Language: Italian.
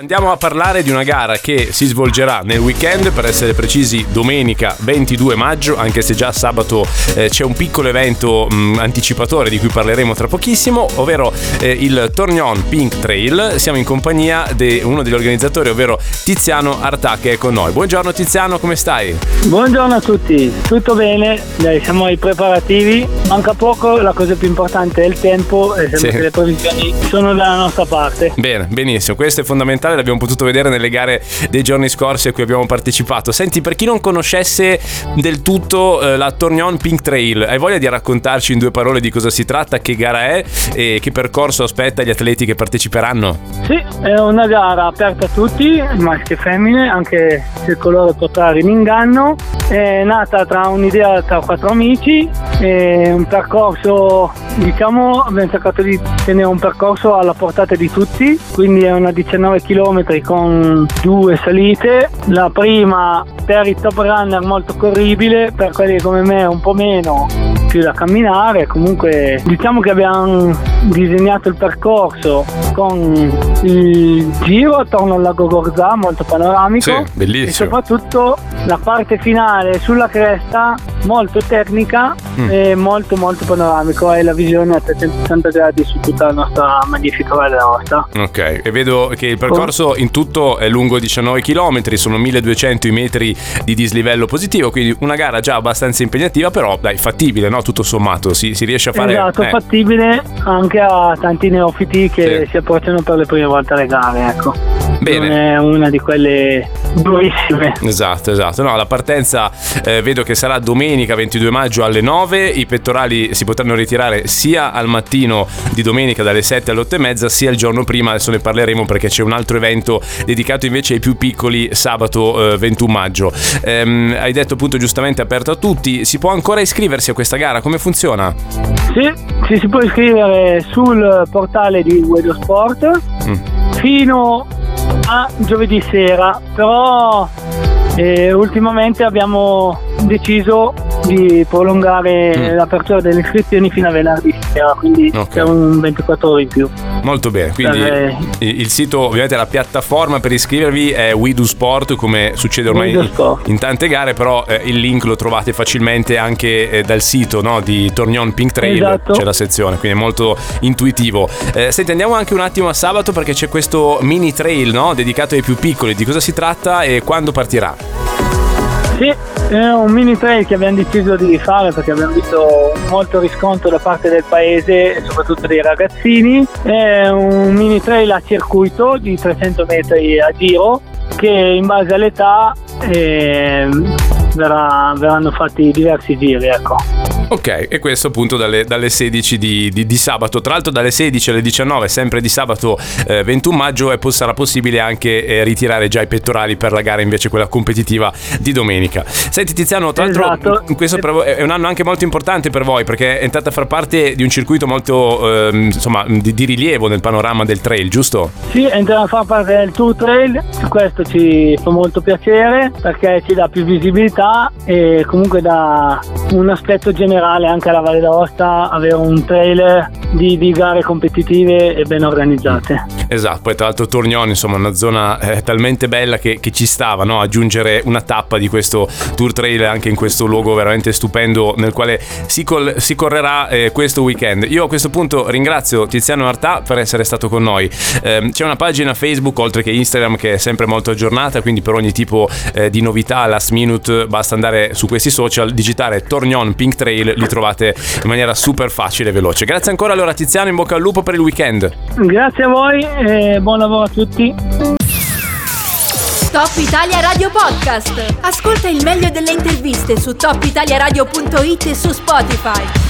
Andiamo a parlare di una gara che si svolgerà nel weekend, per essere precisi domenica 22 maggio, anche se già sabato eh, c'è un piccolo evento mh, anticipatore di cui parleremo tra pochissimo, ovvero eh, il Tornion Pink Trail. Siamo in compagnia di uno degli organizzatori, ovvero Tiziano Artà che è con noi. Buongiorno Tiziano, come stai? Buongiorno a tutti, tutto bene? Dai, siamo ai preparativi, manca poco, la cosa più importante è il tempo e sembra Sì. che le previsioni sono dalla nostra parte. Bene, benissimo, questo è fondamentale, l'abbiamo potuto vedere nelle gare dei giorni scorsi a cui abbiamo partecipato. Senti, per chi non conoscesse del tutto eh, la Tornion Pink Trail, hai voglia di raccontarci in due parole di cosa si tratta, che gara è e che percorso aspetta gli atleti che parteciperanno? Sì, è una gara aperta a tutti, maschi e femmine, anche se il colore potrà in inganno. È nata tra un'idea tra quattro amici, è un percorso, diciamo, abbiamo cercato di tenere un percorso alla portata di tutti, quindi è una 19 km con due salite. La prima per i top runner molto corribile, per quelli come me un po' meno, più da camminare. Comunque diciamo che abbiamo disegnato il percorso con il giro attorno al lago Gorzà, molto panoramico. Sì, E soprattutto la parte finale sulla cresta, molto tecnica Mm. e molto molto panoramico. Hai la visione a 360 gradi su tutta la nostra magnifica Valle d'Aosta. Ok, e vedo che il percorso in tutto è lungo 19 km, sono 1200 i metri di dislivello positivo, quindi una gara già abbastanza impegnativa, però dai, fattibile, no? Tutto sommato, si, si riesce a fare... Esatto, eh. fattibile anche a tanti neofiti che Sì. si approcciano per le prime volte alle gare, ecco. Bene. Non è una di quelle durissime. Esatto, esatto. No, la partenza eh, vedo che sarà domenica 22 maggio alle 9. I pettorali si potranno ritirare sia al mattino di domenica dalle 7 alle 8 e mezza, sia il giorno prima. Adesso ne parleremo perché c'è un altro evento dedicato invece ai più piccoli sabato eh, 21 maggio. Ehm, hai detto appunto giustamente aperto a tutti. Si può ancora iscriversi a questa gara? Come funziona? Sì, ci si può iscrivere sul portale di Guido Sport Mm. fino a giovedì sera, però eh, ultimamente abbiamo deciso di prolungare Mm. l'apertura delle iscrizioni fino a venerdì sera, quindi Ok. c'è un 24 ore in più. Molto bene, quindi Eh. il sito, ovviamente la piattaforma per iscrivervi è We Do Sport, come succede ormai Sport. in tante gare, però eh, il link lo trovate facilmente anche eh, dal sito no, di Tornion Pink Trail, Esatto. c'è la sezione, quindi è molto intuitivo. Eh, senti, andiamo anche un attimo a sabato perché c'è questo mini trail no, dedicato ai più piccoli, di cosa si tratta e quando partirà? Sì, è un mini trail che abbiamo deciso di fare perché abbiamo visto molto riscontro da parte del paese e soprattutto dei ragazzini. È un mini trail a circuito di 300 metri a giro che in base all'età ehm, verrà- verranno fatti diversi giri. Ecco. Ok, e questo appunto dalle, dalle 16 di, di- di sabato. Tra l'altro dalle 16 alle 19, sempre di sabato eh, 21 maggio, poi sarà possibile anche eh, ritirare già i pettorali per la gara invece quella competitiva di domenica. Senti Tiziano, tra l'altro Esatto. questo per voi è un anno anche molto importante per voi perché è entrata a far parte di un circuito molto ehm, insomma di, di rilievo nel panorama del trail, giusto? Sì, entriamo a far parte del Tour Trail, questo ci fa molto piacere perché ci dà più visibilità e comunque dà un aspetto generale anche alla Valle d'Aosta, avere un trail di, di gare competitive e ben organizzate. Esatto, poi tra l'altro Tornion, insomma, una zona eh, talmente bella che, che ci stava no? aggiungere una tappa di questo tour trail anche in questo luogo veramente stupendo nel quale si, col- si correrà eh, questo weekend. Io a questo punto ringrazio Tiziano Artà per essere stato con noi. Ehm, c'è una pagina Facebook oltre che Instagram che è sempre molto aggiornata, quindi per ogni tipo eh, di novità last minute basta andare su questi social, digitare Tornion Pink Trail, li trovate in maniera super facile e veloce. Grazie ancora allora Tiziano, in bocca al lupo per il weekend. Grazie a voi e buon lavoro a tutti. Top Italia Radio Podcast. Ascolta il meglio delle interviste su topitaliaradio.it e su Spotify.